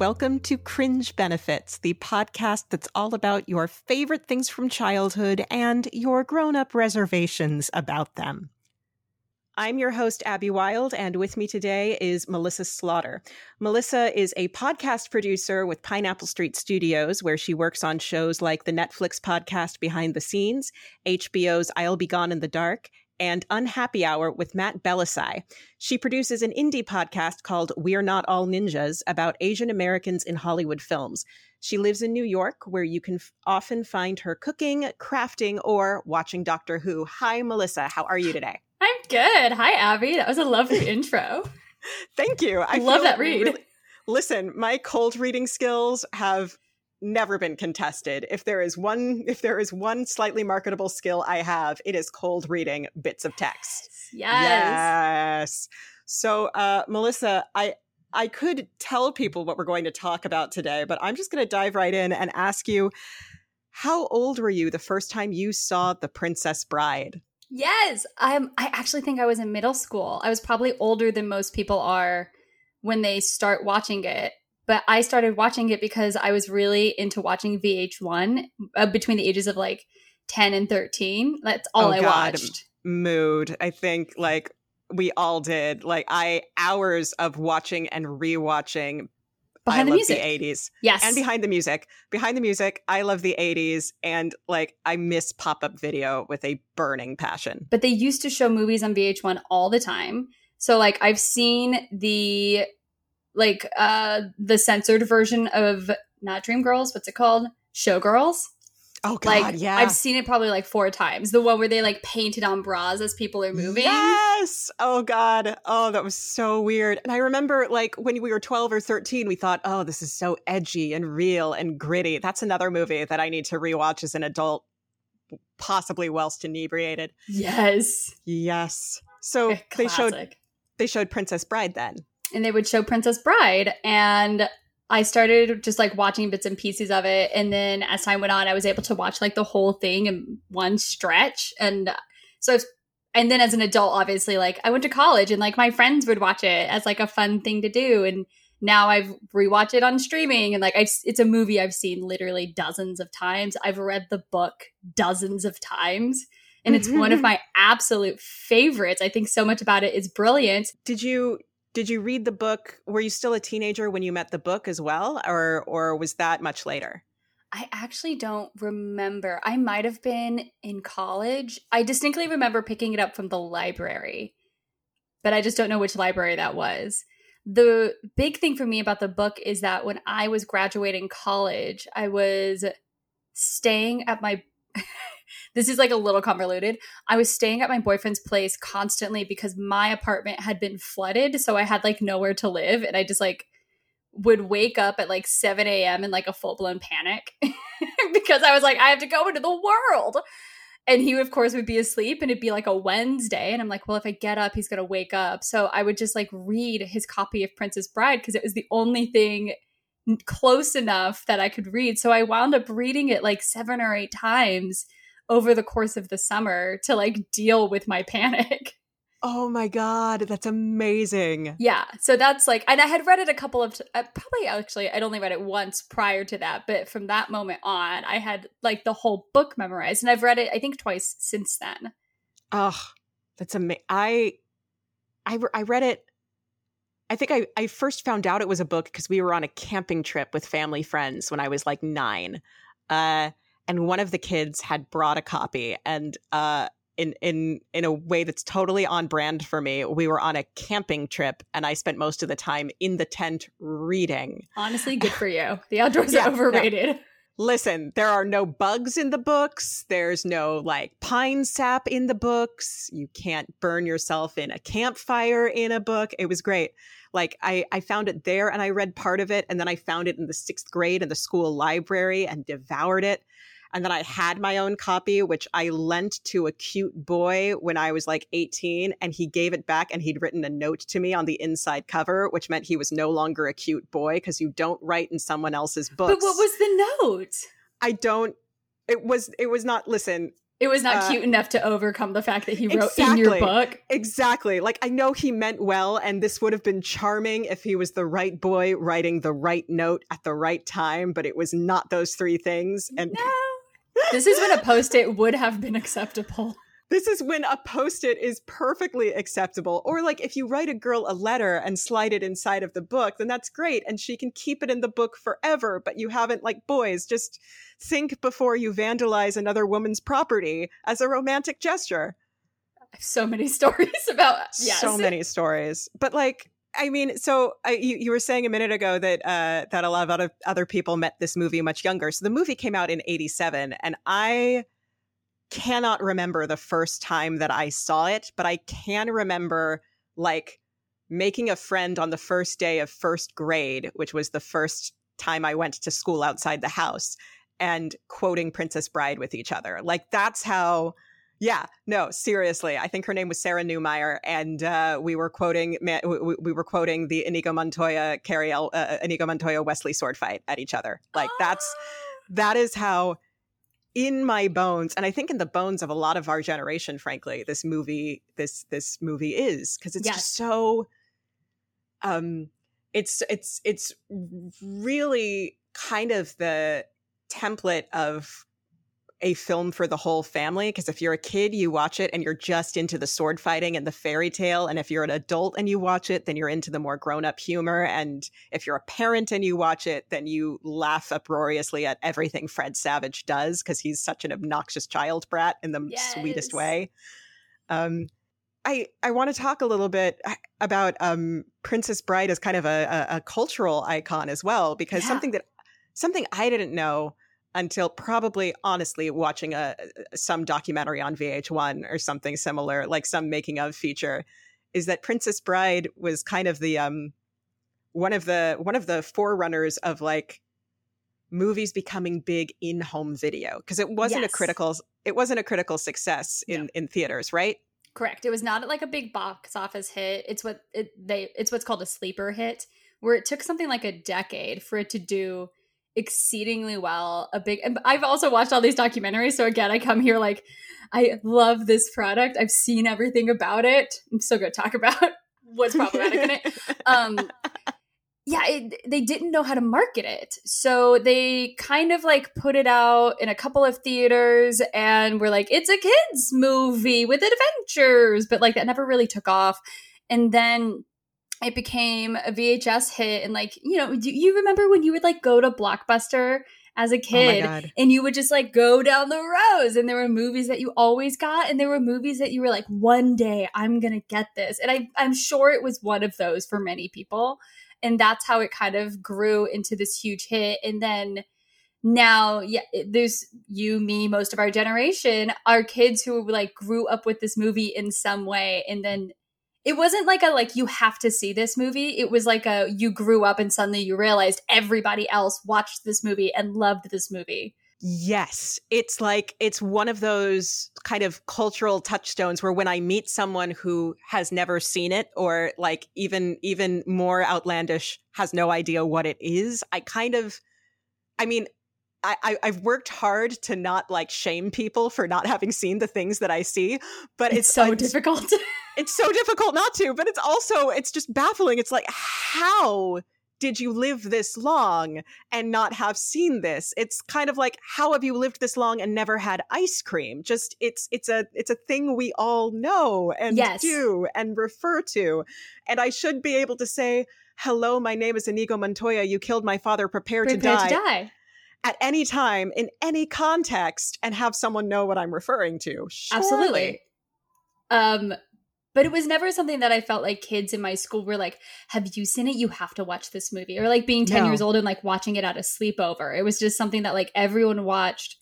Welcome to Cringe Benefits, the podcast that's all about your favorite things from childhood and your grown up reservations about them. I'm your host, Abby Wilde, and with me today is Melissa Slaughter. Melissa is a podcast producer with Pineapple Street Studios, where she works on shows like the Netflix podcast Behind the Scenes, HBO's I'll Be Gone in the Dark, and Unhappy Hour with Matt Bellassai. She produces an indie podcast called We're Not All Ninjas about Asian Americans in Hollywood films. She lives in New York, where you can f- often find her cooking, crafting, or watching Doctor Who. Hi, Melissa. How are you today? I'm good. Hi, Abby. That was a lovely intro. Thank you. I love that read. Really, listen, my cold reading skills have never been contested. If there is one if there is one slightly marketable skill I have, it is cold reading bits of text. Yes. Yes. So uh Melissa, I I could tell people what we're going to talk about today, but I'm just going to dive right in and ask you how old were you the first time you saw The Princess Bride? Yes, I'm I actually think I was in middle school. I was probably older than most people are when they start watching it but I started watching it because I was really into watching VH1 uh, between the ages of like 10 and 13. That's all oh, I God. watched. Mood. I think like we all did. Like I hours of watching and rewatching behind I the music. the 80s. Yes. And behind the music. Behind the music, I love the 80s and like I miss pop-up video with a burning passion. But they used to show movies on VH1 all the time. So like I've seen the like uh the censored version of not Dream Girls, what's it called? Showgirls. Oh god, like, yeah. I've seen it probably like four times. The one where they like painted on bras as people are moving. Yes. Oh god. Oh, that was so weird. And I remember like when we were 12 or 13, we thought, "Oh, this is so edgy and real and gritty." That's another movie that I need to rewatch as an adult, possibly whilst inebriated. Yes. Yes. So they showed they showed Princess Bride then and they would show Princess Bride. And I started just like watching bits and pieces of it. And then as time went on I was able to watch like the whole thing in one stretch. And so and then as an adult obviously like I went to college and like my friends would watch it as like a fun thing to do. And now I've rewatched it on streaming. And like I, it's a movie I've seen literally dozens of times. I've read the book dozens of times. And it's one of mm-hmm. my absolute favorites. I think so much about it is brilliant. Did you did you read the book were you still a teenager when you met the book as well or or was that much later? I actually don't remember. I might have been in college. I distinctly remember picking it up from the library but i just don't know which library that was. The big thing for me about the book is that when i was graduating college i was staying at my this is like a little convoluted. I was staying at my boyfriend's place constantly because my apartment had been flooded. So I had like nowhere to live. And I just like would wake up at like 7 a.m. in like a full blown panic because I was like, I have to go into the world. And he, of course, would be asleep and it'd be like a Wednesday. And I'm like, well, if I get up, he's going to wake up. So I would just like read his copy of Princess Bride because it was the only thing close enough that I could read. So I wound up reading it like seven or eight times over the course of the summer to like deal with my panic. Oh my god, that's amazing. Yeah, so that's like, and I had read it a couple of, t- uh, probably actually, I'd only read it once prior to that, but from that moment on, I had like the whole book memorized, and I've read it, I think, twice since then. Oh, that's amazing. I, I, I read it. I think I, I first found out it was a book because we were on a camping trip with family friends when I was like nine. Uh, and one of the kids had brought a copy. And uh in in in a way that's totally on brand for me we were on a camping trip and i spent most of the time in the tent reading. Honestly good for you. The outdoors yeah, are overrated. no. Listen, there are no bugs in the books. There's no like pine sap in the books. You can't burn yourself in a campfire in a book. It was great. Like I, I found it there and I read part of it. And then I found it in the sixth grade in the school library and devoured it. And then I had my own copy, which I lent to a cute boy when I was like 18. And he gave it back and he'd written a note to me on the inside cover, which meant he was no longer a cute boy because you don't write in someone else's books. But what was the note? I don't, it was, it was not, listen, It was not uh, cute enough to overcome the fact that he wrote exactly, in your book. Exactly. Like I know he meant well, and this would have been charming if he was the right boy writing the right note at the right time, but it was not those three things. And no. This is when a post-it would have been acceptable. This is when a post it is perfectly acceptable. Or, like, if you write a girl a letter and slide it inside of the book, then that's great. And she can keep it in the book forever. But you haven't, like, boys, just think before you vandalize another woman's property as a romantic gesture. So many stories about, yes. So many stories. But, like, I mean, so you, you, were saying a minute ago that uh, that a lot of other other people met this movie much younger. So the movie came out in '87, and I cannot remember the first time that I saw it, but I can remember like making a friend on the first day of first grade, which was the first time I went to school outside the house, and quoting Princess Bride with each other. Like that's how. Yeah, no, seriously. I think her name was Sarah Newmeyer, and uh, we were quoting we, we, were quoting the Inigo Montoya Cary uh, uh, Inigo Montoya Westley sword fight at each other. Like that's that is how in my bones and i think in the bones of a lot of our generation frankly this movie this this movie is because it's yes. just so um it's it's it's really kind of the template of a film for the whole family because if you're a kid you watch it and you're just into the sword fighting and the fairy tale and if you're an adult and you watch it then you're into the more grown-up humor and if you're a parent and you watch it then you laugh uproariously at everything Fred Savage does because he's such an obnoxious child brat in the yes. sweetest way um I, I want to talk a little bit uh, about um, Princess Bride as kind of a, a, a cultural icon as well, because yeah. something that something I didn't know until probably honestly watching a some documentary on VH1 or something similar, like some making of feature, is that Princess Bride was kind of the um one of the one of the forerunners of like movies becoming big in home video because it wasn't yes. a critical it wasn't a critical success in in theaters, right? Correct. It was not like a big box office hit. It's what it, they it's what's called a sleeper hit, where it took something like a decade for it to do exceedingly well. A big, I've also watched all these documentaries. So again, I come here like, I love this product. I've seen everything about it. I'm still going to talk about what's problematic in it. Um, yeah, it, they didn't know how to market it. So they kind of like put it out in a couple of theaters and we're like, it's a kids movie with adventures, but like that never really took off. And then it became a VHS hit. And like, you know, do you remember when you would like go to Blockbuster as a oh kid oh and you would just like go down the rows and there were movies that you always got and there were movies that you were like, one day I'm going to get this. And I, I'm sure it was one of those for many people. And that's how it kind of grew into this huge hit. And then now yeah there's you me most of our generation our kids who like grew up with this movie in some way and then it wasn't like a like you have to see this movie. It was like a you grew up and suddenly you realized everybody else watched this movie and loved this movie. Yes, it's like it's one of those kind of cultural touchstones where when I meet someone who has never seen it or like even even more outlandish has no idea what it is, I kind of I mean, I, I've worked hard to not like shame people for not having seen the things that I see, but it's, it's so difficult. it's so difficult not to, but it's also it's just baffling. It's like how did you live this long and not have seen this? It's kind of like how have you lived this long and never had ice cream? Just it's it's a it's a thing we all know and yes. do and refer to. And I should be able to say, "Hello, my name is Inigo Montoya. You killed my father. Prepare, Prepare to die." To die at any time in any context and have someone know what I'm referring to. Surely. Absolutely. Um, but it was never something that I felt like kids in my school were like, "Have you seen it? You have to watch this movie." Or like being 10 no. years old and like watching it at a sleepover. It was just something that like everyone watched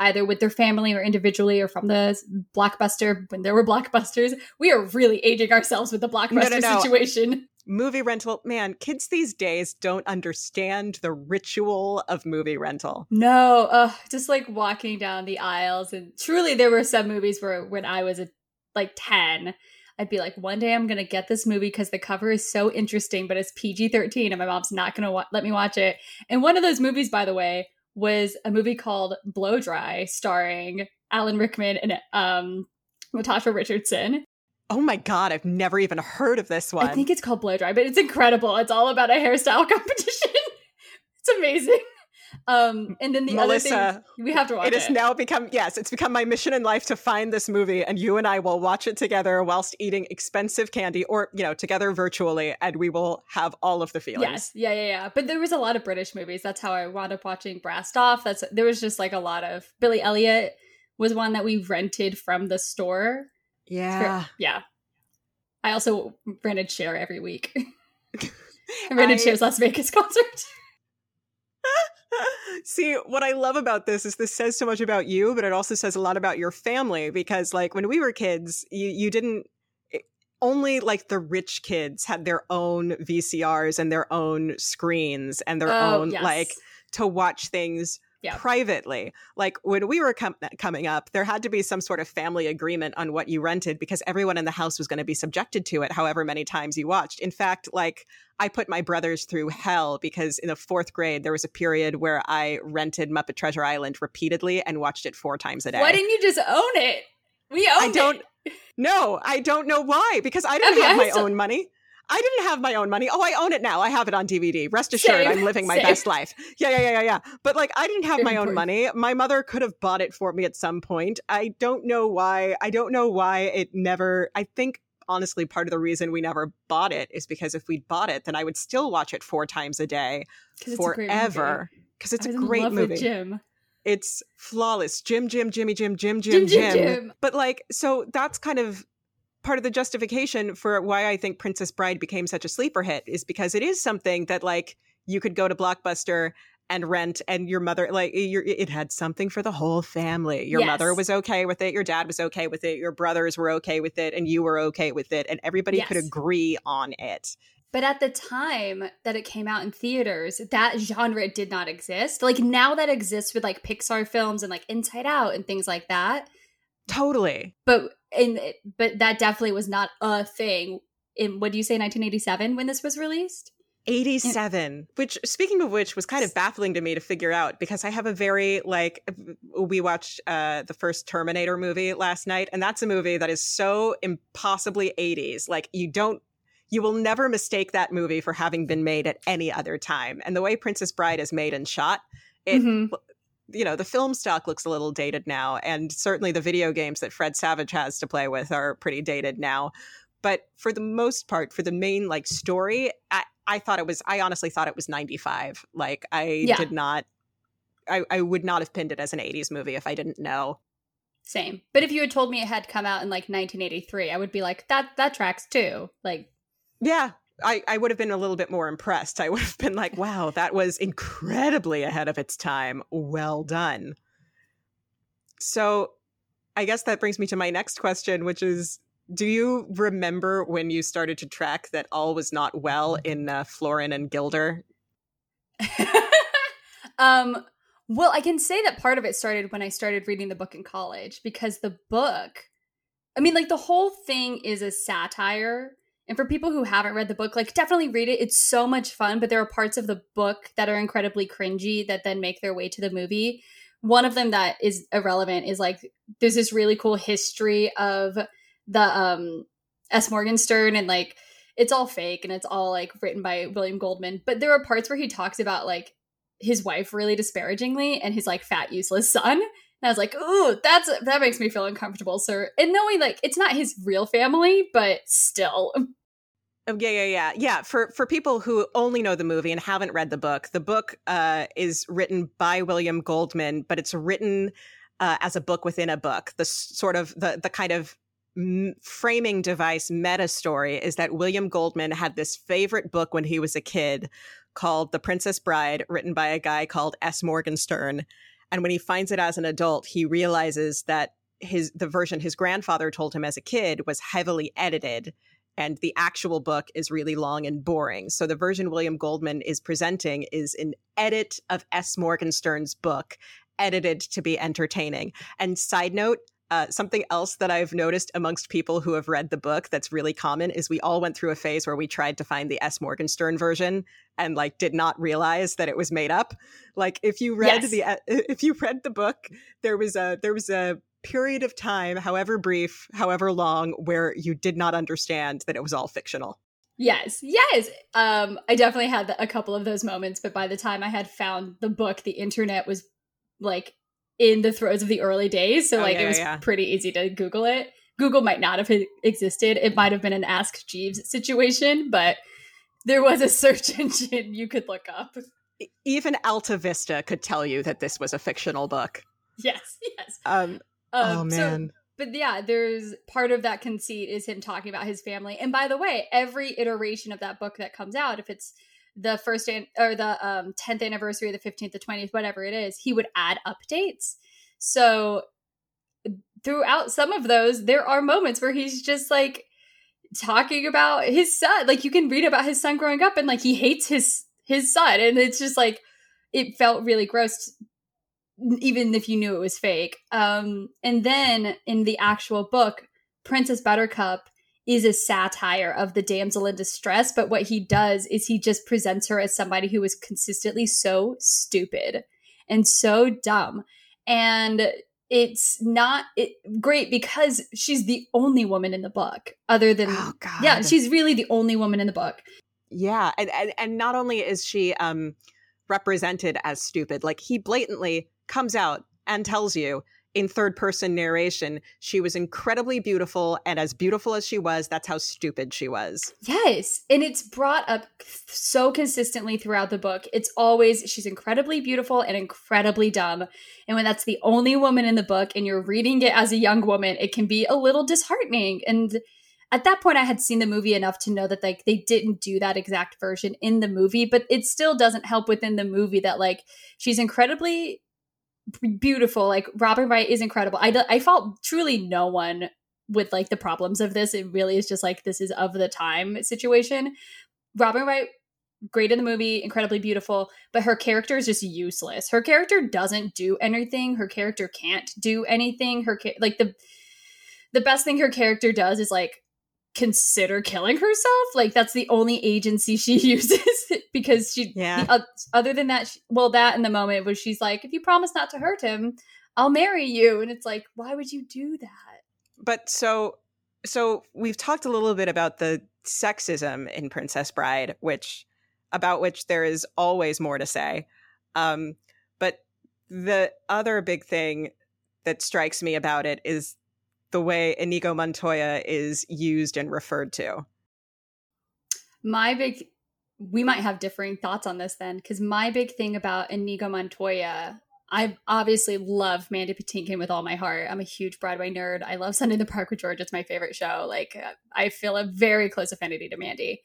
either with their family or individually or from the blockbuster when there were blockbusters. We are really aging ourselves with the blockbuster no, no, situation movie rental. Man kids these days don't understand the ritual of movie rental. No uh, just like walking down the aisles and truly there were some movies where when i was a, like 10 i'd be like one day i'm gonna get this movie because the cover is so interesting but it's pg-13 and my mom's not gonna wa- let me watch it. And one of those movies by the way was a movie called blow dry starring Alan Rickman and um, Natasha Richardson. Oh my god, I've never even heard of this one. I think it's called Blow Dry, but it's incredible. It's all about a hairstyle competition. it's amazing. Um, and then the Melissa, other thing we have to watch it has now become yes, it's become my mission in life to find this movie, and you and I will watch it together whilst eating expensive candy, or you know, together virtually, and we will have all of the feelings. Yes, yeah, yeah, yeah. But there was a lot of British movies. That's how I wound up watching Brassed Off. That's there was just like a lot of Billy Elliot was one that we rented from the store. Yeah, yeah. I also rented Cher every week. I rented I... Cher's Las Vegas concert. See, what I love about this is this says so much about you, but it also says a lot about your family because like when we were kids, you you didn't only like the rich kids had their own VCRs and their own screens and their oh, own yes. like to watch things yeah. privately. Like when we were com- coming up, there had to be some sort of family agreement on what you rented because everyone in the house was going to be subjected to it however many times you watched. In fact, like I put my brothers through hell because in the fourth grade, there was a period where I rented Muppet Treasure Island repeatedly and watched it four times a day. Why didn't you just own it? We own I don't. It. No, I don't know why because I didn't have my own money. I didn't have my own money. Oh, I own it now. I have it on DVD. Rest assured, Same. I'm living my Same. best life. Yeah, yeah, yeah, yeah, yeah. But like, I didn't have Very my own money. My mother could have bought it for me at some point. I don't know why. I don't know why it never. I think honestly, part of the reason we never bought it is because if we'd bought it, then I would still watch it four times a day forever. Because it's a great movie. Jim. It's flawless. Jim, Jim, Jimmy, Jim, Jim, Jim, Jim, Jim, Jim. But like, so that's kind of part of the justification for why I think Princess Bride became such a sleeper hit is because it is something that like you could go to Blockbuster and rent and your mother like it had something for the whole family. Your yes. mother was okay with it your dad was okay with it your brothers were okay with it and you were okay with it and everybody yes. could agree on it. But at the time that it came out in theaters that genre did not exist. Like now that exists with like pixar films and like inside out and things like that. Totally. But and but that definitely was not a thing in what do you say 1987 when this was released? 87 which speaking of which was kind of baffling to me to figure out because i have a very like we watched uh the first terminator movie last night and that's a movie that is so impossibly 80s like you don't you will never mistake that movie for having been made at any other time. And the way princess bride is made and shot it mm-hmm you know the film stock looks a little dated now and certainly the video games that fred savage has to play with are pretty dated now. But for the most part for the main like story i, I thought it was i honestly thought it was 95 like i yeah. did not I, I would not have pinned it as an 80s movie if i didn't know. Same. But if you had told me it had come out in like 1983 i would be like that that tracks too. Like yeah I, I would have been a little bit more impressed. I would have been like, wow, that was incredibly ahead of its time. Well done. So I guess that brings me to my next question, which is do you remember when you started to track that all was not well in uh, Florin and Guilder? um, well, I can say that part of it started when I started reading the book in college because the book, I mean, like the whole thing is a satire and for people who haven't read the book, like definitely read it. It's so much fun, but there are parts of the book that are incredibly cringy that then make their way to the movie. One of them that is irrelevant is like there's this really cool history of the um S. Morgenstern and like it's all fake and it's all like written by William Goldman. But there are parts where he talks about like his wife really disparagingly and his like fat useless son. And I was like, ooh, that's that makes me feel uncomfortable, sir. And knowing like it's not his real family, but still. Oh, yeah, yeah, yeah, yeah. For for people who only know the movie and haven't read the book, the book uh, is written by William Goldman, but it's written uh, as a book within a book. The sort of the the kind of framing device meta story is that William Goldman had this favorite book when he was a kid called The Princess Bride, written by a guy called S. Morgenstern. And when he finds it as an adult, he realizes that his the version his grandfather told him as a kid was heavily edited and the actual book is really long and boring. So the version William Goldman is presenting is an edit of S. Morgenstern's book, edited to be entertaining. And side note, uh, something else that I've noticed amongst people who have read the book that's really common is we all went through a phase where we tried to find the S. Morgenstern version and like did not realize that it was made up. Like if you read yes. the uh, if you read the book, there was a there was a period of time, however brief, however long, where you did not understand that it was all fictional. Yes, yes. Um, I definitely had a couple of those moments, but by the time I had found the book, the internet was like in the throes of the early days, so oh, like yeah, it was yeah. pretty easy to Google it. Google might not have existed; it might have been an Ask Jeeves situation, but there was a search engine you could look up. Even Alta Vista could tell you that this was a fictional book. Yes, yes. Um, um oh man. So, but yeah, there's part of that conceit is him talking about his family. And by the way, every iteration of that book that comes out, if it's the first an- or the um, 10th anniversary, the 15th, the 20th, whatever it is, he would add updates. So throughout some of those, there are moments where he's just like talking about his son. Like you can read about his son growing up and like he hates his his son. And it's just like it felt really gross even if you knew it was fake. Um, and then in the actual book, Princess Buttercup is a satire of the damsel in distress, but what he does is he just presents her as somebody who is consistently so stupid and so dumb. And it's not it, great because she's the only woman in the book other than oh, yeah she's really the only woman in the book yeah and, and and not only is she um represented as stupid like he blatantly comes out and tells you in third person narration she was incredibly beautiful and as beautiful as she was that's how stupid she was. Yes and it's brought up so consistently throughout the book. It's always she's incredibly beautiful and incredibly dumb and when that's the only woman in the book and you're reading it as a young woman it can be a little disheartening and at that point i had seen the movie enough to know that like they didn't do that exact version in the movie but it still doesn't help within the movie that like she's incredibly beautiful. Like Robin Wright is incredible. I I felt truly no one with like the problems of this. It really is just like this is of the time situation. Robin Wright great in the movie, incredibly beautiful, but her character is just useless. Her character doesn't do anything. Her character can't do anything. Her like the the best thing her character does is like consider killing herself. Like that's the only agency she uses because she. Yeah. Uh, other than that, she, well, that in the moment where she's like, "If you promise not to hurt him, I'll marry you," and it's like, why would you do that? But so, so we've talked a little bit about the sexism in Princess Bride, which about which there is always more to say. Um, but the other big thing that strikes me about it is the way Inigo Montoya is used and referred to. My big we might have differing thoughts on this then because my big thing about Inigo Montoya I obviously love Mandy Patinkin with all my heart. I'm a huge Broadway nerd. I love Sunday in the Park with George. It's my favorite show. Like uh, I feel a very close affinity to Mandy.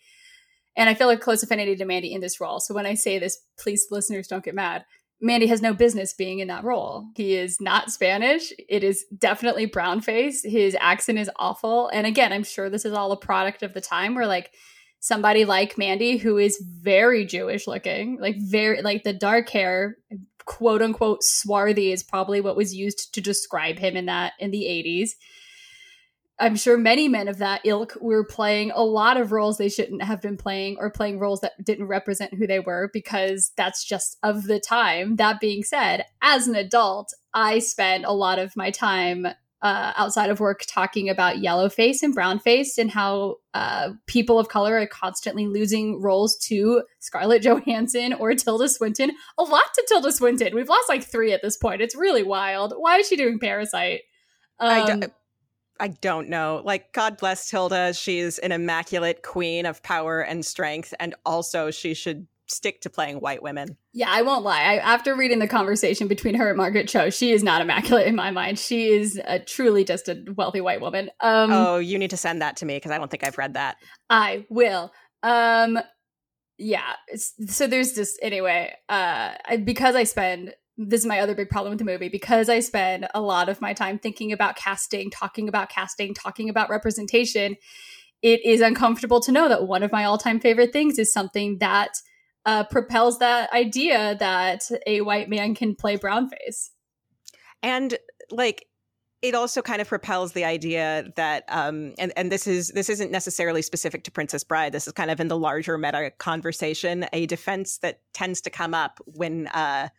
And I feel a close affinity to Mandy in this role. So when I say this, please listeners don't get mad. Mandy has no business being in that role. He is not Spanish. It is definitely brown face. His accent is awful. And again, I'm sure this is all a product of the time where like somebody like Mandy, who is very Jewish looking, like very like the dark hair, quote unquote swarthy is probably what was used to describe him in that in the 80s I'm sure many men of that ilk were playing a lot of roles they shouldn't have been playing or playing roles that didn't represent who they were because that's just of the time. That being said, as an adult, I spend a lot of my time uh, outside of work talking about yellow face and brown face and how uh, people of color are constantly losing roles to Scarlett Johansson or Tilda Swinton. A lot to Tilda Swinton. We've lost like three at this point. It's really wild. Why is she doing Parasite? Um, I don't, know. Like, God bless Tilda. She's an immaculate queen of power and strength, and also she should stick to playing white women. Yeah, I won't lie. I, after reading the conversation between her and Margaret Cho, she is not immaculate in my mind. She is a, truly just a wealthy white woman. Um, oh, you need to send that to me because I don't think I've read that. I will. Um, yeah. So there's just anyway. Uh, because I spend this is my other big problem with the movie because I spend a lot of my time thinking about casting, talking about casting, talking about representation. It is uncomfortable to know that one of my all time favorite things is something that uh, propels that idea that a white man can play brownface. And like, it also kind of propels the idea that um and and this is this isn't necessarily specific to princess bride this is kind of in the larger meta conversation a defense that tends to come up when uh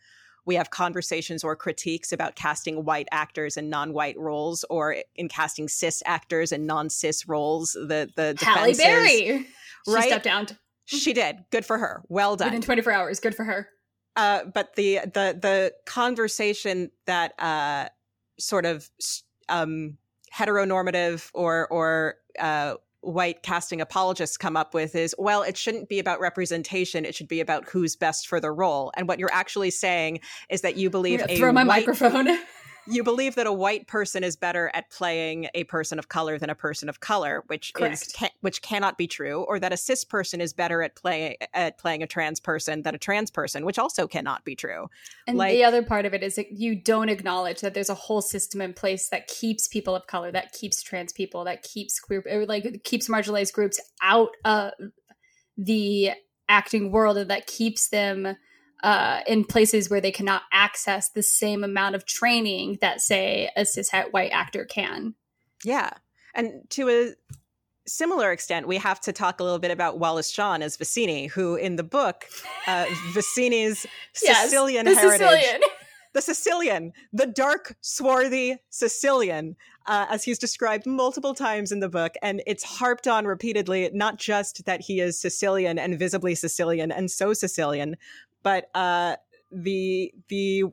we have conversations or critiques about casting white actors in non-white roles or in casting cis actors in non-cis roles. The the Halle Berry, right? She stepped down. She did. Good for her. Well done. Within 24 hours. Good for her. Uh, but the the the conversation that uh, sort of um, heteronormative or or uh, white casting apologists come up with is well it shouldn't be about representation it should be about who's best for the role. And what you're actually saying is that you believe a throw my white, microphone you believe that a white person is better at playing a person of color than a person of color, which Correct. is which cannot be true, or that a cis person is better at playing at playing a trans person than a trans person, which also cannot be true. And like, the other part of it is that you don't acknowledge that there's a whole system in place that keeps people of color, that keeps trans people, that keeps queer, like keeps marginalized groups out of the acting world, and that keeps them uh, in places where they cannot access the same amount of training that, say, a cishet white actor can. Yeah. And to a similar extent, we have to talk a little bit about Wallace Shawn as Vizzini, who in the book, uh, Vizzini's yes, Sicilian the heritage. Sicilian. The Sicilian, the dark, swarthy Sicilian, uh, as he's described multiple times in the book. And it's harped on repeatedly, not just that he is Sicilian and visibly Sicilian and so Sicilian, but uh, the the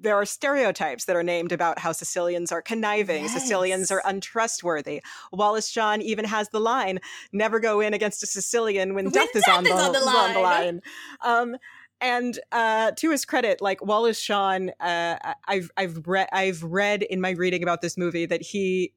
there are stereotypes that are named about how Sicilians are conniving, yes. Sicilians are untrustworthy. Wallace Shawn even has the line, "Never go in against a Sicilian when, when death, is, death on, the, on, the, line." On the line. Um, and uh, to his credit, like Wallace Shawn, uh, I've I've read I've read in my reading about this movie that he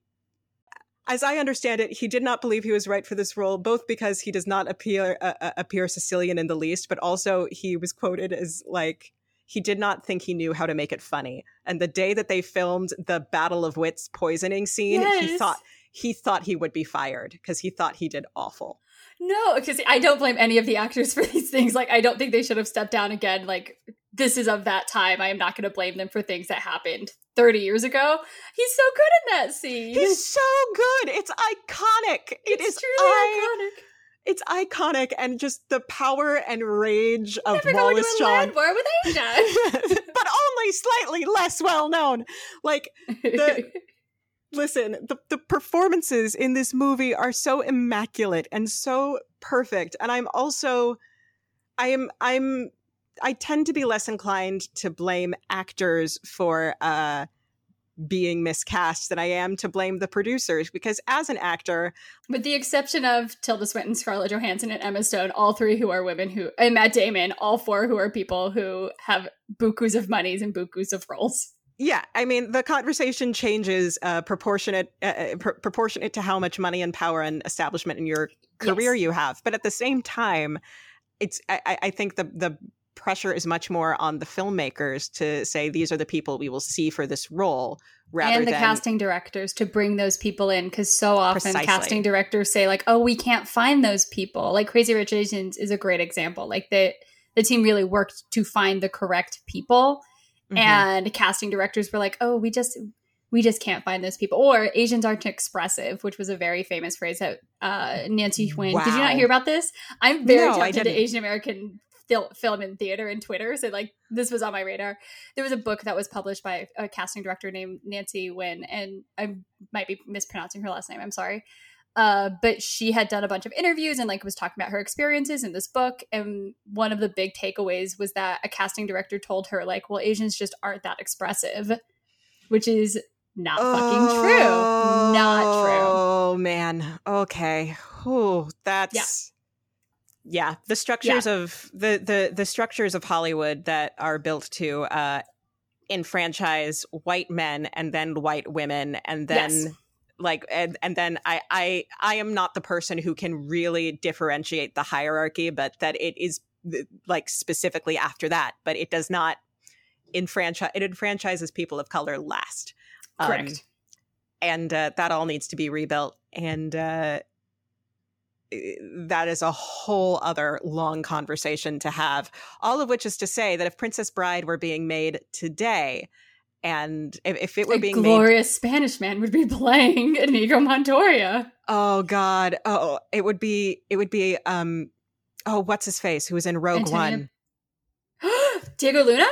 as I understand it, he did not believe he was right for this role, both because he does not appear uh, uh, appear Sicilian in the least, but also he was quoted as like he did not think he knew how to make it funny. And the day that they filmed the Battle of Wits poisoning scene, yes. he thought he thought he would be fired because he thought he did awful. No, because I don't blame any of the actors for these things. Like, I don't think they should have stepped down again. Like, this is of that time. I am not going to blame them for things that happened 30 years ago. He's so good in that scene. He's so good. It's iconic. It it's is truly I- iconic. It's iconic and just the power and rage of Never Wallace go Shawn. war with Asia. but only slightly less well known. Like the listen, the, the performances in this movie are so immaculate and so perfect. And I'm also I am I'm I tend to be less inclined to blame actors for uh, being miscast than I am to blame the producers because as an actor, with the exception of Tilda Swinton, Scarlett Johansson, and Emma Stone, all three who are women who and Matt Damon, all four who are people who have bukus of monies and bukus of roles. Yeah, I mean the conversation changes uh, proportionate uh, uh pr- proportionate to how much money and power and establishment in your career yes. you have, but at the same time, it's I, I think the the pressure is much more on the filmmakers to say these are the people we will see for this role rather and the than, casting directors to bring those people in because so often Precisely. casting directors say like oh we can't find those people like crazy rich asians is a great example like the the team really worked to find the correct people mm-hmm. and casting directors were like oh we just we just can't find those people or asians aren't expressive which was a very famous phrase that uh, nancy Yuen wow. did you not hear about this i'm very no, tempted to asian american film in theater and Twitter. So like this was on my radar. There was a book that was published by a casting director named Nancy Yuen, and I might be mispronouncing her last name. I'm sorry. Uh, but she had done a bunch of interviews and like was talking about her experiences in this book. And one of the big takeaways was that a casting director told her like, "Well, Asians just aren't that expressive," which is not oh, fucking true. Not true. Oh man. Okay. Oh, that's. Yeah the structures yeah. of the the the structures of hollywood that are built to uh enfranchise white men and then white women and then yes. like and, and then I, I i am not the person who can really differentiate the hierarchy but that it is like specifically after that but it does not enfranchise it enfranchises people of color last correct um, and uh, that all needs to be rebuilt and uh that is a whole other long conversation to have. All of which is to say that if Princess Bride were being made today, and if, if it were a being glorious made, Spanish man would be playing Inigo Montoya. Oh God! Oh, it would be it would be um oh what's his face who was in Rogue Antonio. One? Diego Luna.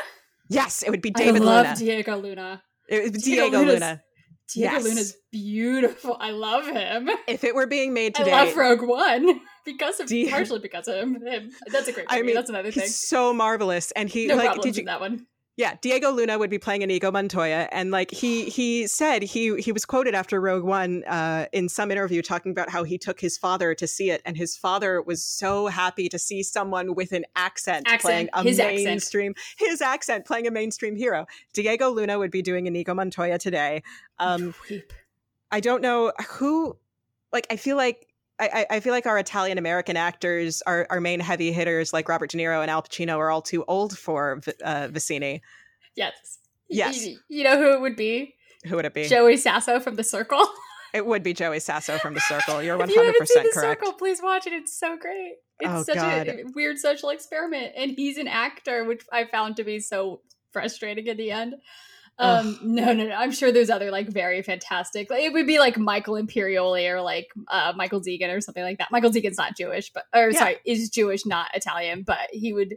Yes, it would be David I love Luna. Diego Luna. it would be Diego Diego, Luna's- Luna. Diego Yes. Luna's beautiful. I love him. If it were being made today, I love Rogue One because of Di- partially because of him. That's a great I mean, That's another thing. he's so marvelous, and he No like did you that one. Yeah, Diego Luna would be playing Inigo Montoya, and like he he said he he was quoted after Rogue One uh, in some interview talking about how he took his father to see it, and his father was so happy to see someone with an accent, Accent, playing a his accent. mainstream his accent playing a mainstream hero. Diego Luna would be doing Inigo Montoya today. Um, I don't know who. Like, I feel like. I, I feel like our Italian American actors, our, our main heavy hitters like Robert De Niro and Al Pacino, are all too old for uh, Vizzini. Yes. Yes. You, you know who it would be? Who would it be? Joey Sasso from The Circle. It would be Joey Sasso from The Circle. You're if you haven't 100% The correct. Circle, please watch it. It's so great. It's Oh, such God. a weird social experiment, and he's an actor, which I found to be so frustrating in the end. Um, no, no, no. I'm sure there's other like very fantastic. Like, it would be like Michael Imperioli or like uh, Michael Zegen or something like that. Michael Zegen's not Jewish, but or Yeah. sorry, is Jewish, not Italian, but he would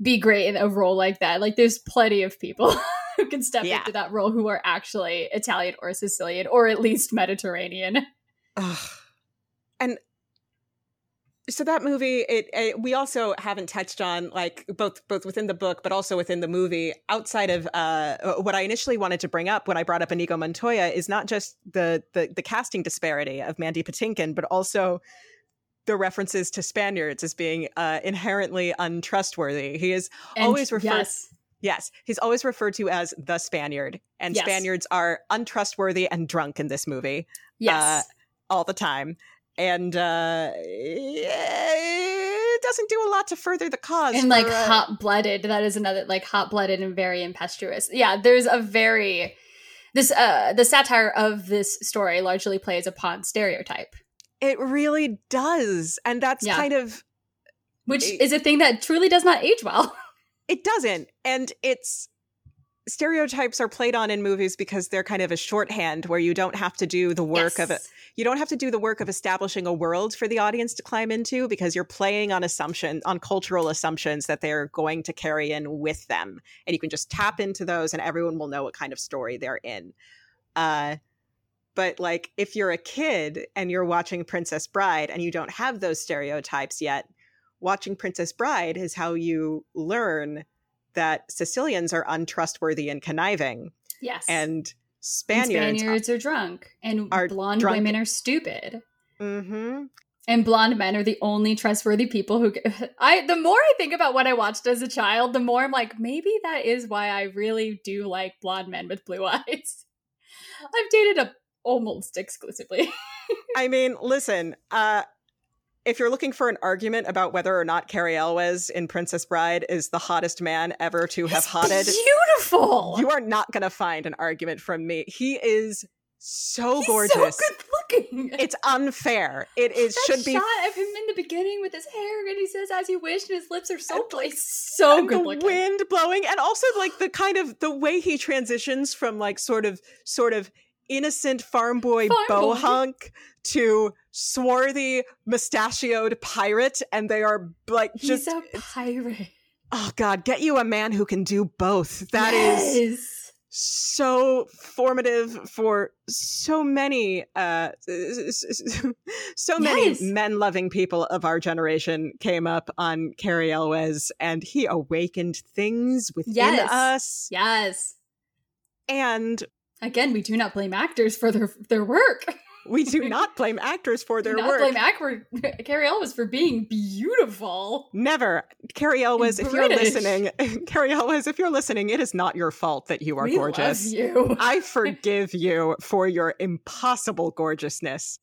be great in a role like that. Like, there's plenty of people who can step Yeah. into that role who are actually Italian or Sicilian or at least Mediterranean. Ugh. And so that movie, it, it we also haven't touched on like both both within the book, but also within the movie. Outside of uh, what I initially wanted to bring up when I brought up Inigo Montoya is not just the the, the casting disparity of Mandy Patinkin, but also the references to Spaniards as being uh, inherently untrustworthy. He is And Always refer- yes. Yes, he's always referred to as the Spaniard, and Yes. Spaniards are untrustworthy and drunk in this movie Yes. all the time. And uh, it doesn't do a lot to further the cause. and like uh, hot blooded that is another like hot blooded and very impetuous yeah there's a very this uh the satire of this story largely plays upon stereotype it really does, and that's Yeah. kind of which It- is a thing that truly does not age well it doesn't, and it's stereotypes are played on in movies because they're kind of a shorthand where you don't have to do the work of it. You don't have to do the work of establishing a world for the audience to climb into because you're playing on assumption on cultural assumptions that they're going to carry in with them and you can just tap into those and everyone will know what kind of story they're in uh but like if you're a kid and you're watching princess bride and you don't have those stereotypes yet watching princess bride is how you learn that sicilians are untrustworthy and conniving. Yes. And And spaniards, spaniards are drunk. And are blonde drunk. women are stupid. Hmm and blonde men are the only trustworthy people who i the more i think about what i watched as a child the more i'm like maybe that is why i really do like blonde men with blue eyes. I've dated a almost exclusively. I mean, listen, uh, if you're looking for an argument about whether or not Cary Elwes in Princess Bride is the hottest man ever to have He's hotted, beautiful you are not going to find an argument from me. He is so He's gorgeous. so good looking It's unfair. It is that should be shot of him in the beginning with his hair and he says as you wish and his lips are so And, like, so good the looking wind blowing, and also like the kind of the way he transitions from like sort of sort of innocent farm boy Farm boy. bohunk to swarthy mustachioed pirate, and they are like just he's a pirate oh god, get you a man who can do both. That is Yes. so formative for so many uh so many Yes. men loving people of our generation came up on Cary Elwes and he awakened things within Yes. us yes and again we do not blame actors for their their work we do not blame actors for their work. We do not work blame actor Cary Elwes for being beautiful Never. Cary Elwes, if you're listening, Cary Elwes, if you're listening, it is not your fault that you are we gorgeous. love you I forgive you for your impossible gorgeousness.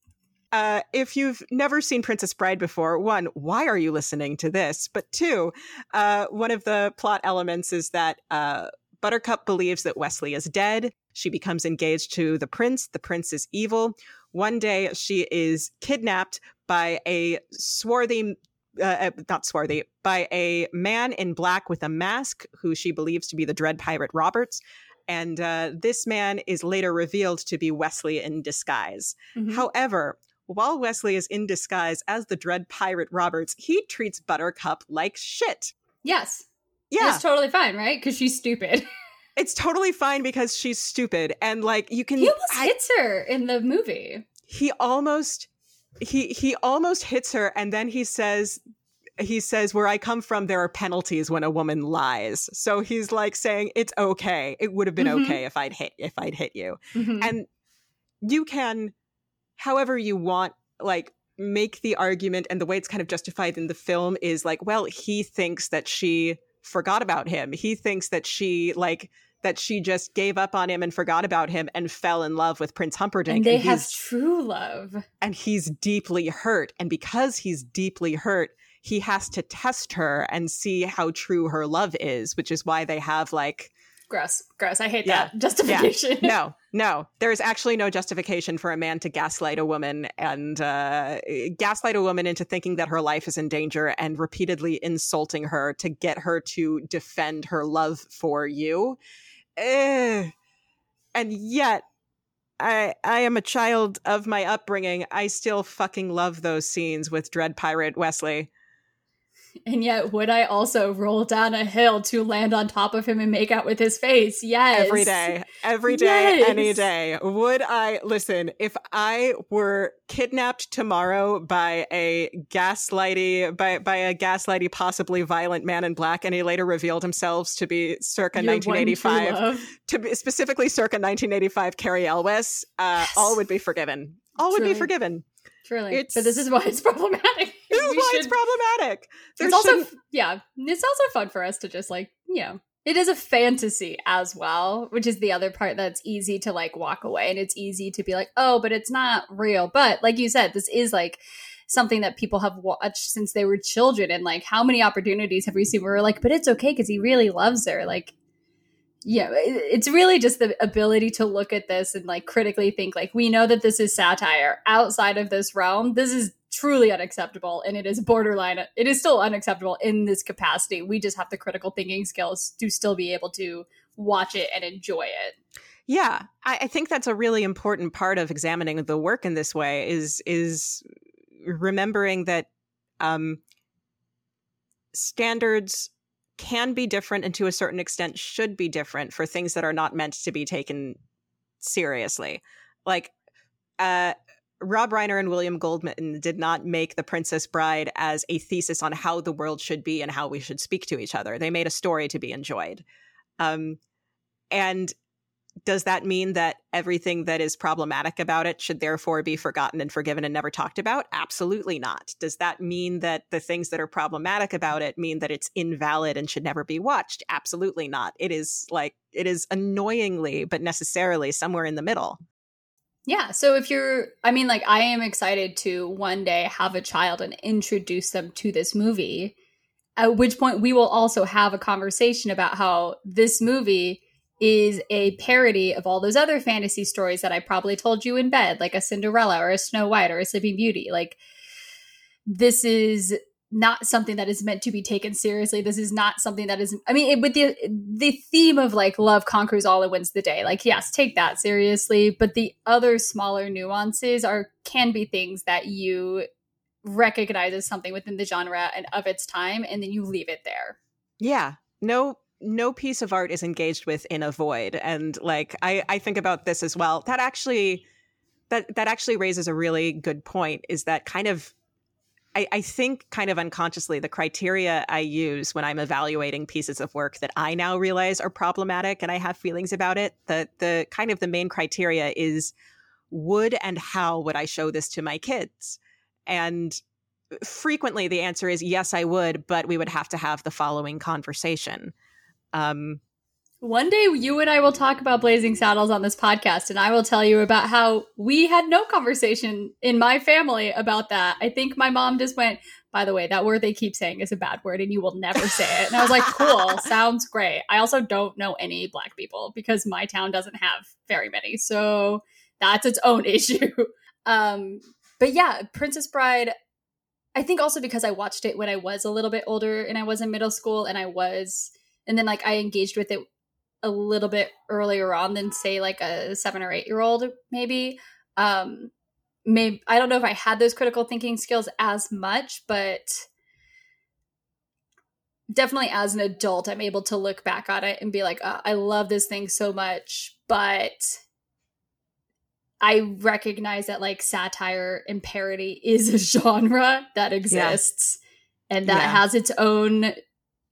Uh, if you've never seen Princess Bride before, one, why are you listening to this? But two, uh, one of the plot elements is that uh, Buttercup believes that Westley is dead. She becomes engaged to the prince. The prince is evil. One day, she is kidnapped by a swarthy uh, uh, not swarthy, by a man in black with a mask who she believes to be the Dread Pirate Roberts. And uh, this man is later revealed to be Westley in disguise. Mhm. However, while Westley is in disguise as the Dread Pirate Roberts, he treats Buttercup like shit. yes Yeah. It's totally fine, right? Because she's stupid. it's totally fine because she's stupid and like you can he almost I- hits her in the movie. he almost he he almost hits her and then he says he says where i come from there are penalties when a woman lies so he's like saying it's okay it would have been Mhm. okay if i'd hit if i'd hit you Mhm. and you can however you want like make the argument and the way it's kind of justified in the film is like well he thinks that she forgot about him. He thinks that she like that she just gave up on him and forgot about him and fell in love with prince humperdinck. And they and have true love. and he's deeply hurt. And because he's deeply hurt he has to test her and see how true her love is which is why they have like Gross. Gross. I hate Yeah. that justification. no no there's actually no justification for a man to gaslight a woman and uh, gaslight a woman into thinking that her life is in danger and repeatedly insulting her to get her to defend her love for you Eh. and yet I I am a child of my upbringing. I still fucking love those scenes with Dread Pirate Westley. And yet, would I also roll down a hill to land on top of him and make out with his face? Yes. Every day, every day, any day. Would I listen if I were kidnapped tomorrow by a gaslighty by by a gaslighty, possibly violent man in black, and he later revealed himself to be circa Your 1985, love. to be specifically circa 1985, Cary Elwes, uh, Yes. all would be forgiven. All would be forgiven. Truly. It's- but this is why it's problematic. Is why it's problematic. There it's also yeah it's also fun for us to just like you know it is a fantasy as well which is the other part that's easy to like walk away and it's easy to be like oh but it's not real but like you said this is like something that people have watched since they were children and like how many opportunities have we seen where we're like but it's okay because he really loves her like yeah it's really just the ability to look at this and like critically think like we know that this is satire outside of this realm this is truly unacceptable and it is borderline it is still unacceptable in this capacity we just have the critical thinking skills to still be able to watch it and enjoy it Yeah, I, I think that's a really important part of examining the work in this way is is remembering that um, standards can be different and to a certain extent should be different for things that are not meant to be taken seriously. Like uh, Rob Reiner and William Goldman did not make The Princess Bride as a thesis on how the world should be and how we should speak to each other. They made a story to be enjoyed. Um, and does that mean that everything that is problematic about it should therefore be forgotten and forgiven and never talked about? Absolutely not. Does that mean that the things that are problematic about it mean that it's invalid and should never be watched? Absolutely not. It is like, it is annoyingly, but necessarily somewhere in the middle. Yeah so if you're i mean like i am excited to one day have a child and introduce them to this movie at which point we will also have a conversation about how this movie is a parody of all those other fantasy stories that I probably told you in bed, like a Cinderella or a Snow White or a Sleeping Beauty. Like, this is not something that is meant to be taken seriously. This is not something that is. I mean, it, with the the theme of like love conquers all and wins the day. Like, yes, take that seriously, but the other smaller nuances are can be things that you recognize as something within the genre and of its time, and then you leave it there. Yeah. No no piece of art is engaged with in a void. And like I, I think about this as well. That actually that that actually raises a really good point, is that kind of I, I think kind of unconsciously the criteria I use when I'm evaluating pieces of work that I now realize are problematic and I have feelings about it, the the kind of the main criteria is would and how would I show this to my kids? And frequently the answer is yes, I would, but we would have to have the following conversation. Um, One day you and I will talk about Blazing Saddles on this podcast, and I will tell you about how we had no conversation in my family about that. I think my mom just went, by the way, that word they keep saying is a bad word and you will never say it. And I was like, cool, sounds great. I also don't know any black people because my town doesn't have very many. So that's its own issue. Um, but yeah, Princess Bride, I think also because I watched it when I was a little bit older and I was in middle school and I was, and then like I engaged with it a little bit earlier on than say like a seven or eight year old maybe um maybe i don't know if i had those critical thinking skills as much but definitely as an adult, I'm able to look back at it and be like, oh, I love this thing so much, but I recognize that like satire and parody is a genre that exists yeah. and that yeah. has its own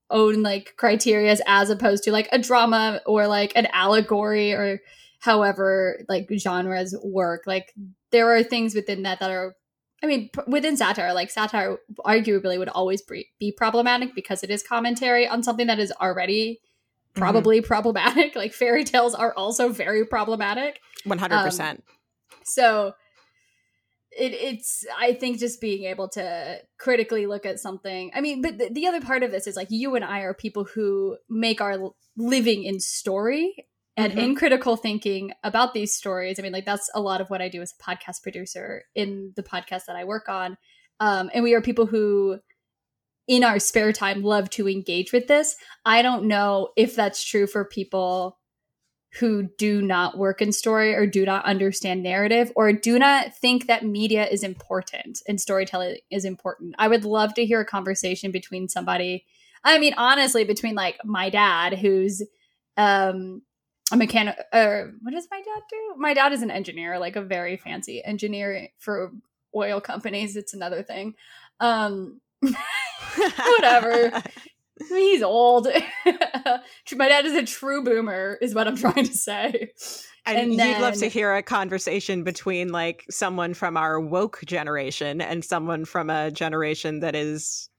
own like criterias as opposed to like a drama or like an allegory or however like genres work like there are things within that that are I mean, within satire, like satire arguably would always be problematic because it is commentary on something that is already mm-hmm. probably mm-hmm. problematic. Like fairy tales are also very problematic. 100%. Um, so it, it's, I think just being able to critically look at something. I mean, but the, the other part of this is like you and I are people who make our living in story and mm-hmm. in critical thinking about these stories. I mean, like that's a lot of what I do as a podcast producer in the podcast that I work on. Um, and we are people who, in our spare time, love to engage with this. I don't know if that's true for people who do not work in story or do not understand narrative or do not think that media is important and storytelling is important. I would love to hear a conversation between somebody. I mean, honestly, between like my dad, who's um a mechanic or what does my dad do my dad is an engineer like a very fancy engineer for oil companies it's another thing um whatever he's old. My dad is a true boomer is what i'm trying to say. And, and then, you'd love to hear a conversation between like someone from our woke generation and someone from a generation that is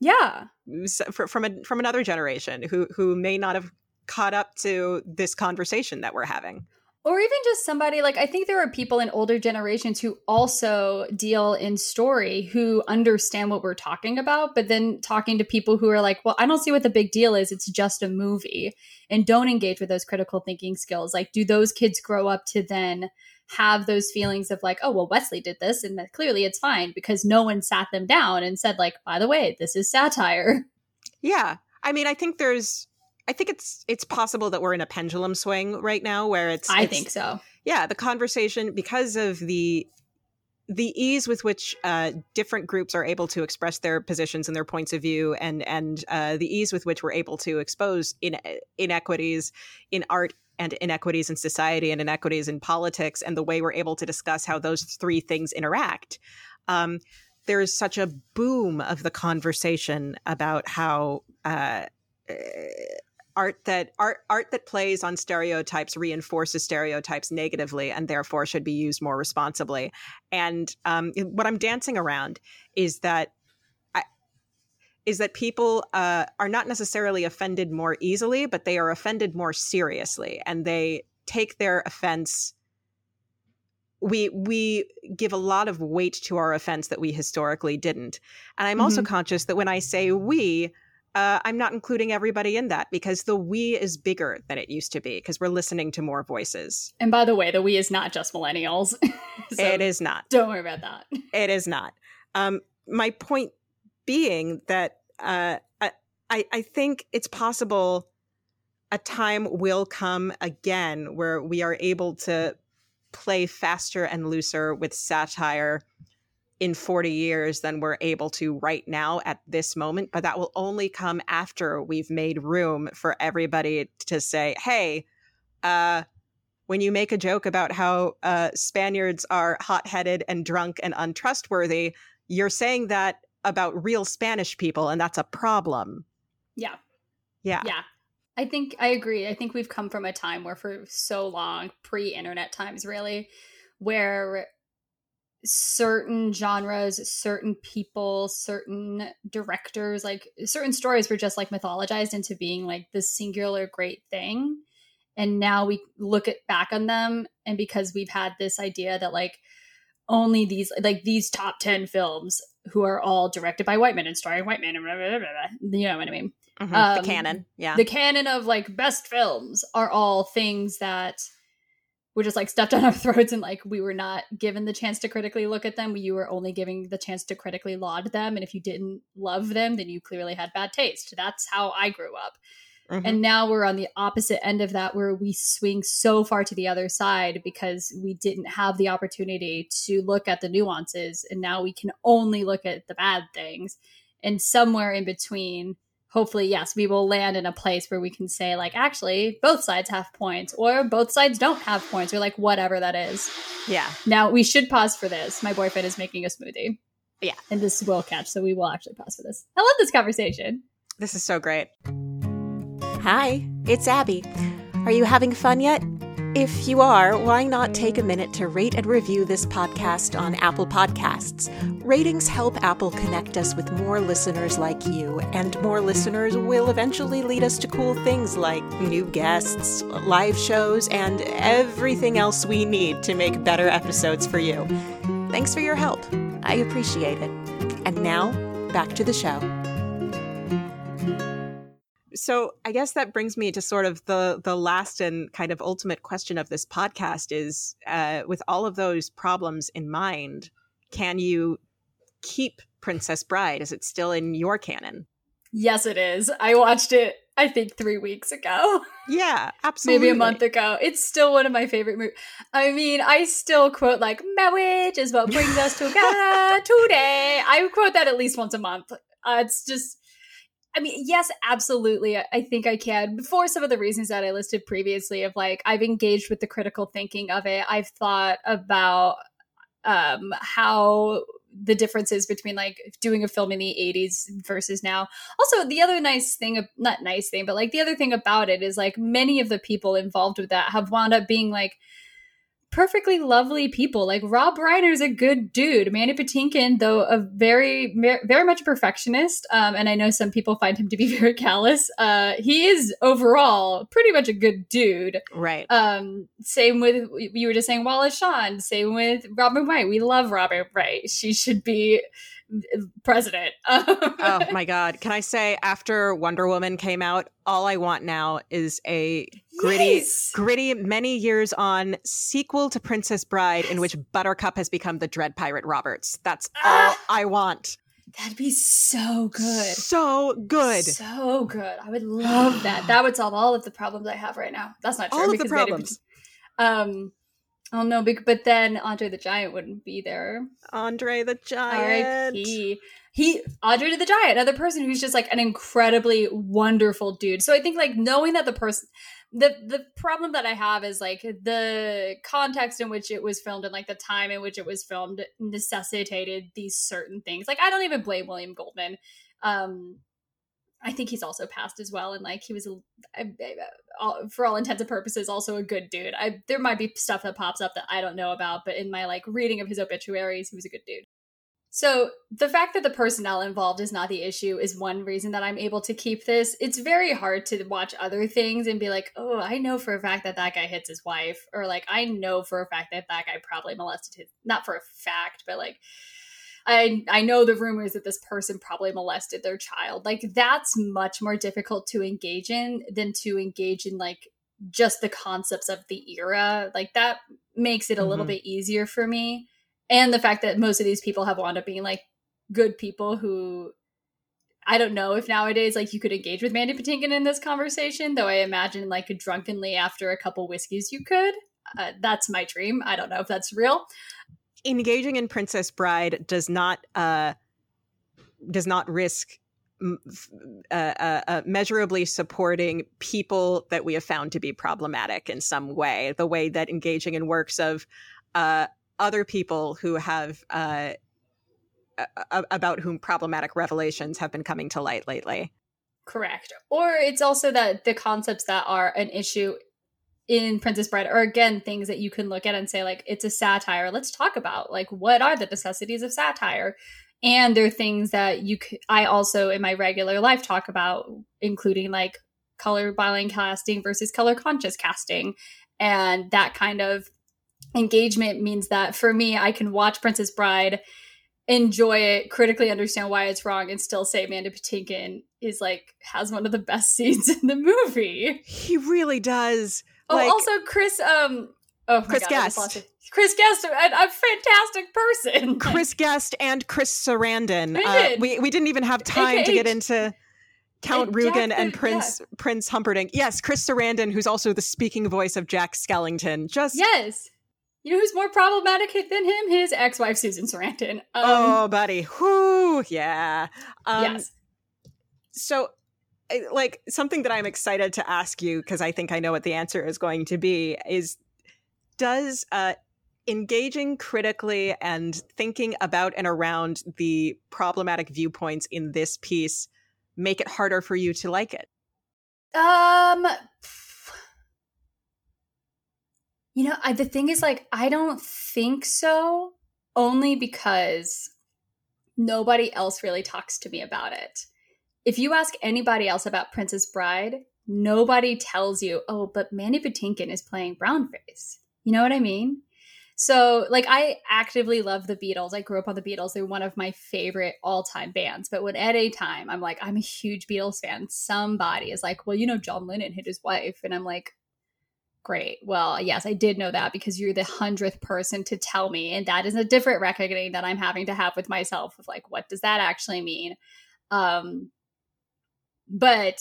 yeah. from a from another generation who who may not have caught up to this conversation that we're having or even just somebody like I think there are people in older generations who also deal in story who understand what we're talking about, but then talking to people who are like, well, I don't see what the big deal is. It's just a movie and don't engage with those critical thinking skills. Like, do those kids grow up to then have those feelings of like, oh, well, Westley did this and that clearly it's fine because no one sat them down and said, like, by the way, this is satire. Yeah. I mean, I think there's I think it's it's possible that we're in a pendulum swing right now where it's I it's, think so. Yeah, the conversation because of the the ease with which uh, different groups are able to express their positions and their points of view, and and uh, the ease with which we're able to expose in, inequities in art and inequities in society and inequities in politics, and the way we're able to discuss how those three things interact. Um, there is such a boom of the conversation about how uh, art that art art that plays on stereotypes reinforces stereotypes negatively and therefore should be used more responsibly. And um, what i'm dancing around is that I, is that people uh, are not necessarily offended more easily but they are offended more seriously. And they take their offense we we give a lot of weight to our offense that we historically didn't. And i'm mm-hmm. also conscious that when i say we uh, I'm not including everybody in that because the we is bigger than it used to be because we're listening to more voices. And by the way, the we is not just millennials. so it is not. Don't worry about that. It is not. Um, my point being that uh, I, I think it's possible a time will come again where we are able to play faster and looser with satire in 40 years than we're able to right now at this moment. But that will only come after we've made room for everybody to say, hey, uh, when you make a joke about how uh, Spaniards are hot headed and drunk and untrustworthy, you're saying that about real Spanish people, and that's a problem. Yeah. Yeah. Yeah. I think I agree. I think we've come from a time where, for so long, pre internet times, really, where certain genres, certain people, certain directors, like certain stories were just like mythologized into being like this singular great thing. And now we look at back on them and because we've had this idea that like only these like these top 10 films who are all directed by white men and starring white men and blah, blah, blah, you know what I mean? Mm-hmm. Um, the canon. Yeah. The canon of like best films are all things that were just like stuffed down our throats and like we were not given the chance to critically look at them. You were only giving the chance to critically laud them. And if you didn't love them, then you clearly had bad taste. That's how I grew up. Mm-hmm. And now we're on the opposite end of that where we swing so far to the other side because we didn't have the opportunity to look at the nuances. And now we can only look at the bad things. And somewhere in between, hopefully, yes, we will land in a place where we can say, like, actually, both sides have points, or both sides don't have points, or like whatever that is. Yeah. Now, we should pause for this. My boyfriend is making a smoothie. Yeah. And this will catch, so we will actually pause for this. I love this conversation. This is so great. Hi, it's Abby. Are you having fun yet? If you are, why not take a minute to rate and review this podcast on Apple Podcasts? Ratings help Apple connect us with more listeners like you, and more listeners will eventually lead us to cool things like new guests, live shows, and everything else we need to make better episodes for you. Thanks for your help. I appreciate it. And now, back to the show so I guess that brings me to sort of the the last and kind of ultimate question of this podcast is uh, with all of those problems in mind, can you keep Princess Bride? Is it still in your canon? Yes, it is. I watched it. I think three weeks ago. Yeah, absolutely. Maybe a month ago. It's still one of my favorite movies. I mean, I still quote like "Marriage is what brings us together today." I quote that at least once a month. Uh, it's just I mean, yes, absolutely. I think I can. For some of the reasons that I listed previously, of like, I've engaged with the critical thinking of it. I've thought about um, how the differences between like doing a film in the 80s versus now. Also, the other nice thing, not nice thing, but like the other thing about it is like many of the people involved with that have wound up being like, perfectly lovely people. Like Rob Reiner's a good dude. Mandy Patinkin, though, a very, very much a perfectionist, um, and I know some people find him to be very callous. Uh, he is overall pretty much a good dude. Right. Um, same with you were just saying Wallace Shawn. Same with Robin Wright. We love Robin Wright. She should be president. oh my god! Can I say after Wonder Woman came out, all I want now is a gritty, yes! gritty, many years on sequel to Princess Bride yes. in which Buttercup has become the Dread Pirate Roberts. That's ah! all I want. That'd be so good. So good. So good. I would love that. That would solve all of the problems I have right now. That's not true. All of the problems. Um, Oh no, but then Andre the Giant wouldn't be there. Andre the Giant. R.I.P. He Andre the Giant, another person who's just like an incredibly wonderful dude. So I think like knowing that the person the the problem that I have is like the context in which it was filmed and like the time in which it was filmed necessitated these certain things. Like I don't even blame William Goldman. Um I think he's also passed as well, and like he was, a, a, a, for all intents and purposes, also a good dude. I there might be stuff that pops up that I don't know about, but in my like reading of his obituaries, he was a good dude. So the fact that the personnel involved is not the issue is one reason that I'm able to keep this. It's very hard to watch other things and be like, oh, I know for a fact that that guy hits his wife, or like I know for a fact that that guy probably molested his. Not for a fact, but like I I know the rumors that this person probably molested their child. Like that's much more difficult to engage in than to engage in like just the concepts of the era. Like that makes it a mm-hmm. little bit easier for me. And the fact that most of these people have wound up being like good people who I don't know if nowadays like you could engage with Mandy Patinkin in this conversation, though I imagine like drunkenly after a couple whiskeys you could. Uh, that's my dream. I don't know if that's real engaging in Princess Bride does not uh, does not risk uh, uh, uh, measurably supporting people that we have found to be problematic in some way. The way that engaging in works of uh, other people who have uh, about whom problematic revelations have been coming to light lately. Correct. Or it's also that the concepts that are an issue in Princess Bride are again things that you can look at and say like it's a satire. Let's talk about like what are the necessities of satire, and there are things that you c- I also in my regular life talk about, including like color blind casting versus color conscious casting, and that kind of engagement means that for me I can watch Princess Bride enjoy it, critically understand why it's wrong, and still say Amanda Patinkin is like has one of the best scenes in the movie. He really does. Oh, like, also Chris. Um. Oh, Chris God, Guest. Chris Guest, a, a, fantastic person. Chris Guest and Chris Sarandon. Uh, we we didn't even have time AKA, to get into Count Rugen and Prince yeah. Prince Humperdinck. Yes, Chris Sarandon, who's also the speaking voice of Jack Skellington. Just yes. You know who's more problematic than him? His ex-wife Susan Sarandon. Um, oh, buddy. Whoo, yeah. Um, yes. So like something that I'm excited to ask you because I think I know what the answer is going to be is does uh, engaging critically and thinking about and around the problematic viewpoints in this piece make it harder for you to like it? Um you know, I, the thing is like I don't think so only because nobody else really talks to me about it. If you ask anybody else about Princess Bride, nobody tells you, "Oh, but Mandy Patinkin is playing brownface." You know what I mean? So, like, I actively love the Beatles. I grew up on the Beatles. They're one of my favorite all time bands. But when at a time I'm like, I'm a huge Beatles fan, somebody is like, well, you know, John Lennon hit his wife. And I'm like, great. Well, yes, I did know that because you're the hundredth person to tell me. And that is a different reckoning that I'm having to have with myself of like, what does that actually mean? Um, but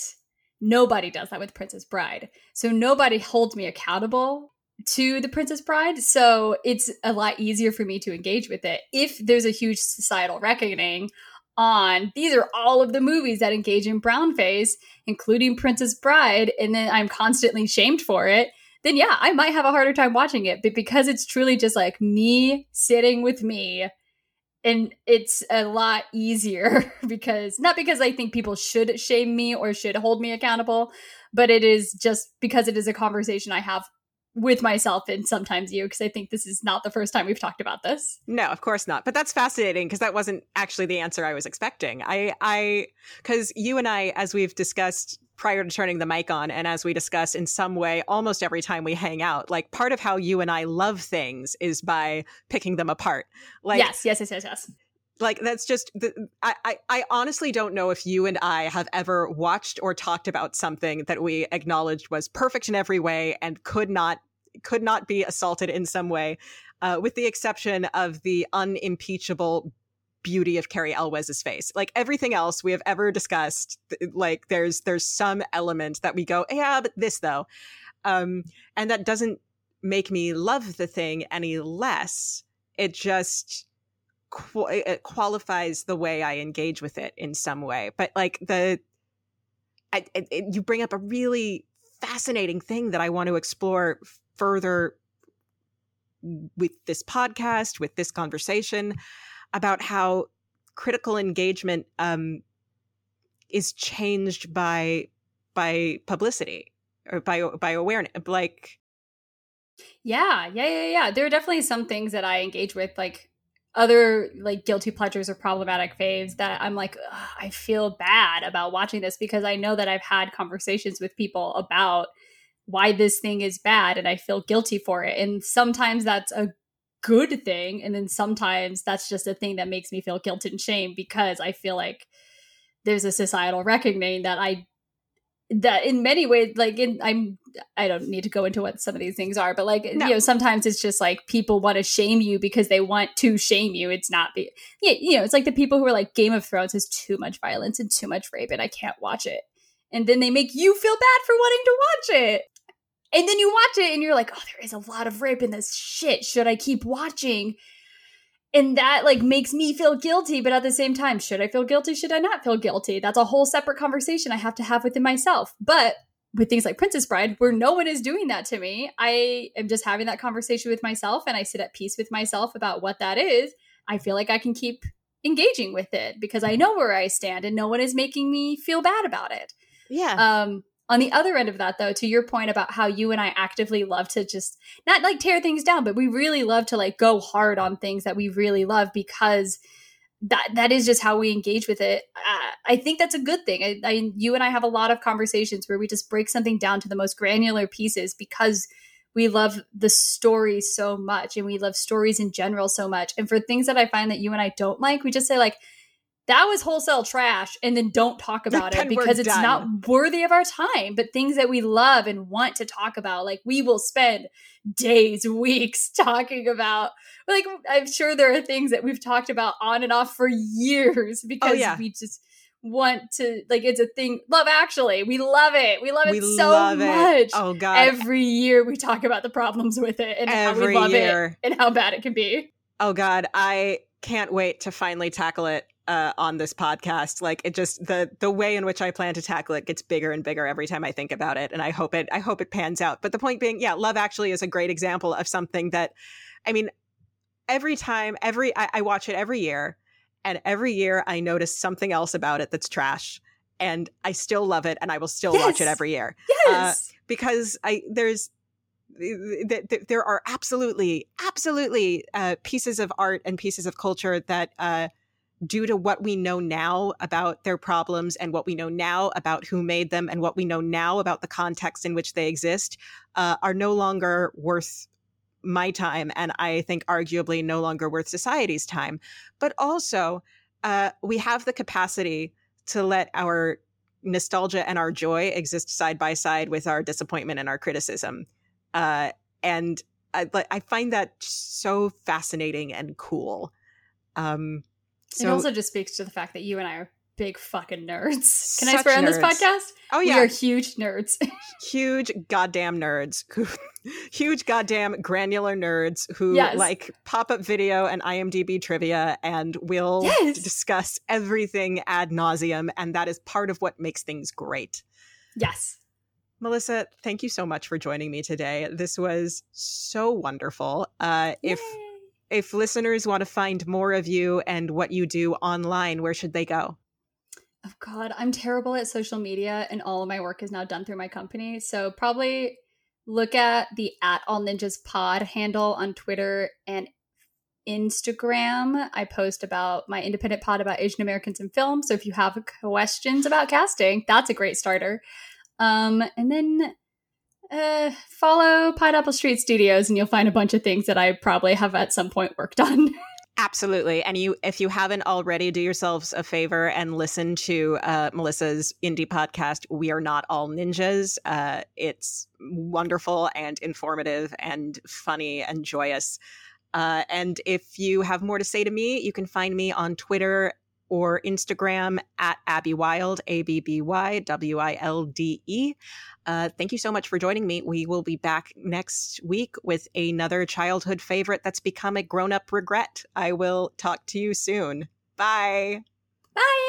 nobody does that with Princess Bride. So nobody holds me accountable to the Princess Bride. So it's a lot easier for me to engage with it. If there's a huge societal reckoning on these are all of the movies that engage in brownface, including Princess Bride, and then I'm constantly shamed for it, then yeah, I might have a harder time watching it. But because it's truly just like me sitting with me, and it's a lot easier because not because I think people should shame me or should hold me accountable, but it is just because it is a conversation I have with myself and sometimes you because I think this is not the first time we've talked about this. No, of course not. But that's fascinating because that wasn't actually the answer I was expecting. I I cuz you and I as we've discussed prior to turning the mic on and as we discuss in some way almost every time we hang out, like part of how you and I love things is by picking them apart. Like Yes, yes, yes, yes, yes like that's just the, I, I, I honestly don't know if you and i have ever watched or talked about something that we acknowledged was perfect in every way and could not could not be assaulted in some way, uh, with the exception of the unimpeachable beauty of Cary Elwes's face. Like everything else we have ever discussed, like there's there's some element that we go, yeah, but this though, um, and that doesn't make me love the thing any less. It just it qualifies the way I engage with it in some way. But like the, I, it, you bring up a really fascinating thing that I want to explore further with this podcast, with this conversation about how critical engagement um, is changed by by publicity or by by awareness. Like, yeah, yeah, yeah, yeah. There are definitely some things that I engage with, like other like guilty pleasures or problematic faves that I'm like, I feel bad about watching this because I know that I've had conversations with people about why this thing is bad and I feel guilty for it. And sometimes that's a good thing. And then sometimes that's just a thing that makes me feel guilt and shame because I feel like there's a societal reckoning that I that in many ways like in i'm i don't need to go into what some of these things are but like no. you know sometimes it's just like people want to shame you because they want to shame you it's not be yeah you know it's like the people who are like game of thrones has too much violence and too much rape and i can't watch it and then they make you feel bad for wanting to watch it and then you watch it and you're like, oh, there is a lot of rape in this shit. Should I keep watching? And that like makes me feel guilty, but at the same time, should I feel guilty? Should I not feel guilty? That's a whole separate conversation I have to have within myself. But with things like Princess Bride, where no one is doing that to me, I am just having that conversation with myself and I sit at peace with myself about what that is. I feel like I can keep engaging with it because I know where I stand and no one is making me feel bad about it. Yeah. Um, on the other end of that, though, to your point about how you and I actively love to just not like tear things down, but we really love to like go hard on things that we really love because that that is just how we engage with it. Uh, I think that's a good thing. I, I, you and I have a lot of conversations where we just break something down to the most granular pieces because we love the story so much and we love stories in general so much. And for things that I find that you and I don't like, we just say like, that was wholesale trash and then don't talk about it because it's done. not worthy of our time but things that we love and want to talk about like we will spend days weeks talking about like i'm sure there are things that we've talked about on and off for years oh, because oh, yeah. we just want to like it's a thing love actually we love it we love it we so love much it. oh god every year we talk about the problems with it and every how we love year. it and how bad it can be oh god i can't wait to finally tackle it uh, on this podcast. Like it just the the way in which I plan to tackle it gets bigger and bigger every time I think about it, and I hope it I hope it pans out. But the point being, yeah, Love Actually is a great example of something that, I mean, every time every I, I watch it every year, and every year I notice something else about it that's trash, and I still love it, and I will still yes. watch it every year. Yes, uh, because I there's there are absolutely absolutely uh, pieces of art and pieces of culture that uh, due to what we know now about their problems and what we know now about who made them and what we know now about the context in which they exist uh, are no longer worth my time and i think arguably no longer worth society's time. But also uh, we have the capacity to let our nostalgia and our joy exist side by side with our disappointment and our criticism uh, and I, I find that so fascinating and cool. Um, so, it also just speaks to the fact that you and I are big fucking nerds. Can I swear nerds. on this podcast? Oh yeah, we are huge nerds. huge goddamn nerds who, huge goddamn granular nerds who yes. like pop up video and IMDb trivia, and will yes. discuss everything ad nauseum, and that is part of what makes things great. Yes. Melissa, thank you so much for joining me today. This was so wonderful. Uh, if if listeners want to find more of you and what you do online, where should they go? Oh God, I'm terrible at social media, and all of my work is now done through my company. So probably look at the at all ninjas pod handle on Twitter and Instagram. I post about my independent pod about Asian Americans in film. So if you have questions about casting, that's a great starter. Um, and then uh, follow Pineapple Street Studios and you'll find a bunch of things that I probably have at some point worked on. Absolutely. And you if you haven't already, do yourselves a favor and listen to uh, Melissa's indie podcast, We Are Not All Ninjas. Uh, it's wonderful and informative and funny and joyous. Uh, and if you have more to say to me, you can find me on Twitter or Instagram at Abby Wilde, A B B Y W I L D E. Uh, thank you so much for joining me. We will be back next week with another childhood favorite that's become a grown up regret. I will talk to you soon. Bye. Bye.